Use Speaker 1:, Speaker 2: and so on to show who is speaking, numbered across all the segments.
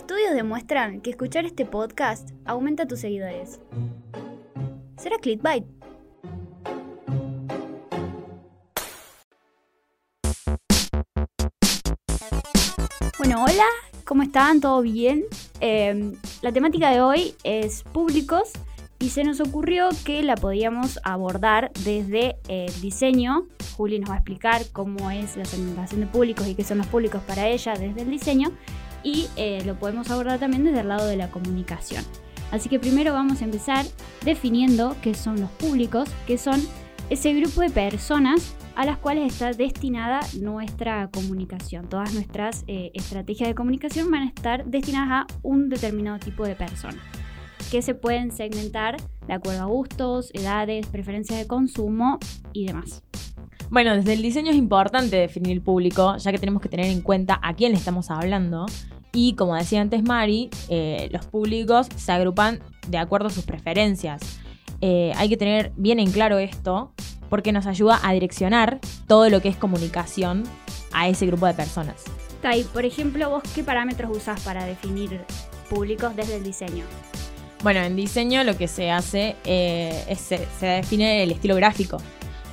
Speaker 1: Estudios demuestran que escuchar este podcast aumenta tus seguidores. ¿Será clickbait? Bueno, hola, ¿cómo están? ¿Todo bien? Em, la temática de hoy es públicos y se nos ocurrió que la podíamos abordar desde el diseño. Juli nos va a explicar cómo es la segmentación de públicos y qué son los públicos para ella desde el diseño y eh, lo podemos abordar también desde el lado de la comunicación. Así que primero vamos a empezar definiendo qué son los públicos, que son ese grupo de personas a las cuales está destinada nuestra comunicación. Todas nuestras eh, estrategias de comunicación van a estar destinadas a un determinado tipo de persona, que se pueden segmentar de acuerdo a gustos, edades, preferencias de consumo y demás.
Speaker 2: Bueno, desde el diseño es importante definir el público, ya que tenemos que tener en cuenta a quién le estamos hablando. Y como decía antes Mari, eh, los públicos se agrupan de acuerdo a sus preferencias. Eh, hay que tener bien en claro esto porque nos ayuda a direccionar todo lo que es comunicación a ese grupo de personas.
Speaker 1: Tai, por ejemplo, vos qué parámetros usás para definir públicos desde el diseño?
Speaker 2: Bueno, en diseño lo que se hace eh, es se, se define el estilo gráfico.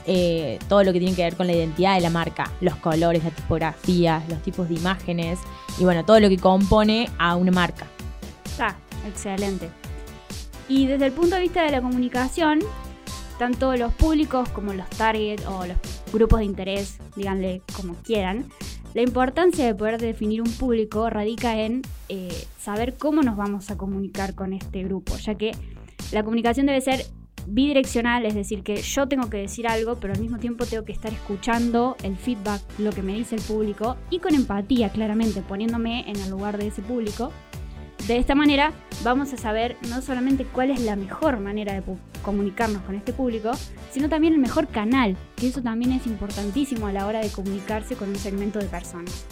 Speaker 2: Eh, todo lo que tiene que ver con la identidad de la marca, los colores, la tipografía, los tipos de imágenes y bueno, todo lo que compone a una marca.
Speaker 1: Ah, excelente. Y desde el punto de vista de la comunicación, tanto los públicos como los target o los grupos de interés, díganle como quieran, la importancia de poder definir un público radica en eh, saber cómo nos vamos a comunicar con este grupo, ya que la comunicación debe ser bidireccional, es decir, que yo tengo que decir algo, pero al mismo tiempo tengo que estar escuchando el feedback, lo que me dice el público, y con empatía, claramente, poniéndome en el lugar de ese público. De esta manera vamos a saber no solamente cuál es la mejor manera de comunicarnos con este público, sino también el mejor canal, que eso también es importantísimo a la hora de comunicarse con un segmento de personas.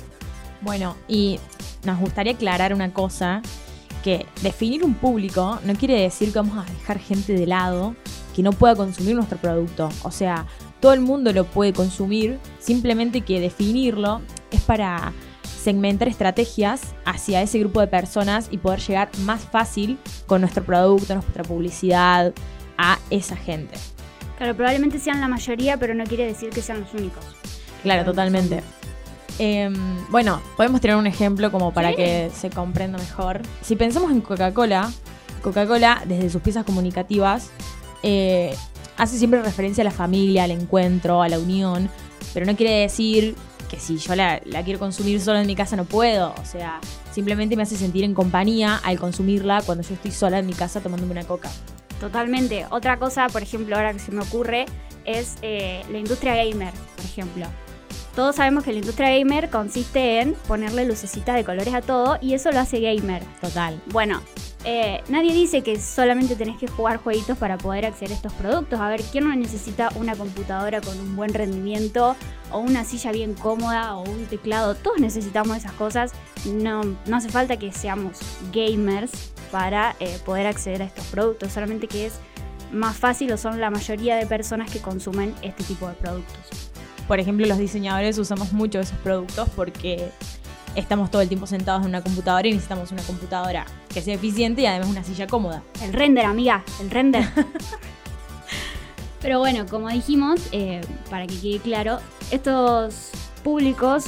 Speaker 2: Bueno, y nos gustaría aclarar una cosa, que definir un público no quiere decir que vamos a dejar gente de lado que no pueda consumir nuestro producto. O sea, todo el mundo lo puede consumir, simplemente que definirlo es para segmentar estrategias hacia ese grupo de personas y poder llegar más fácil con nuestro producto, nuestra publicidad a esa gente.
Speaker 1: Claro, probablemente sean la mayoría, pero no quiere decir que sean los únicos.
Speaker 2: Claro, totalmente. Em, bueno, podemos tener un ejemplo como para que se comprenda mejor. Si pensamos en Coca-Cola, Coca-Cola desde sus piezas comunicativas eh, hace siempre referencia a la familia, al encuentro, a la unión, pero no quiere decir que si yo la, la, quiero consumir solo en mi casa no puedo. O sea, simplemente me hace sentir en compañía al consumirla cuando yo estoy sola en mi casa tomándome una coca.
Speaker 1: Totalmente. Otra cosa, por ejemplo, ahora que se me ocurre, es eh, la industria gamer, por ejemplo. Todos sabemos que la industria gamer consiste en ponerle lucecita de colores a todo y eso lo hace gamer.
Speaker 2: Total.
Speaker 1: Bueno, eh, nadie dice que solamente tenés que jugar jueguitos para poder acceder a estos productos. A ver, ¿quién no necesita una computadora con un buen rendimiento o una silla bien cómoda o un teclado? Todos necesitamos esas cosas. No, no hace falta que seamos gamers para eh, poder acceder a estos productos. Solamente que es más fácil o son la mayoría de personas que consumen este tipo de productos
Speaker 2: por ejemplo, los diseñadores usamos mucho esos productos porque estamos todo el tiempo sentados en una computadora y necesitamos una computadora que sea eficiente y además una silla cómoda.
Speaker 1: El render, amiga, el render. Pero bueno, como dijimos, eh, para que quede claro, estos públicos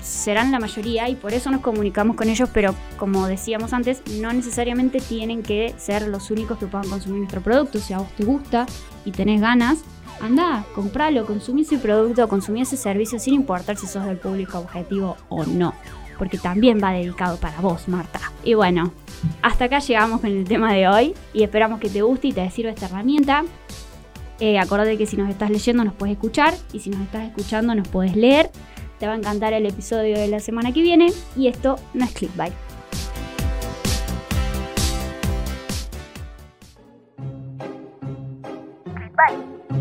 Speaker 1: serán la mayoría y por eso nos comunicamos con ellos, pero como decíamos antes, no necesariamente tienen que ser los únicos que puedan consumir nuestro producto. Si a vos te gusta y tenés ganas, anda, compralo, consumí ese producto, consumí ese servicio sin importar si sos del público objetivo o no. Porque también va dedicado para vos, Marta. Y bueno, hasta acá llegamos con el tema de hoy y esperamos que te guste y te sirva esta herramienta. Eh, acordate que si nos estás leyendo nos puedes escuchar y si nos estás escuchando nos puedes leer. Te va a encantar el episodio de la semana que viene y esto no es clickbait.
Speaker 3: Clickbait.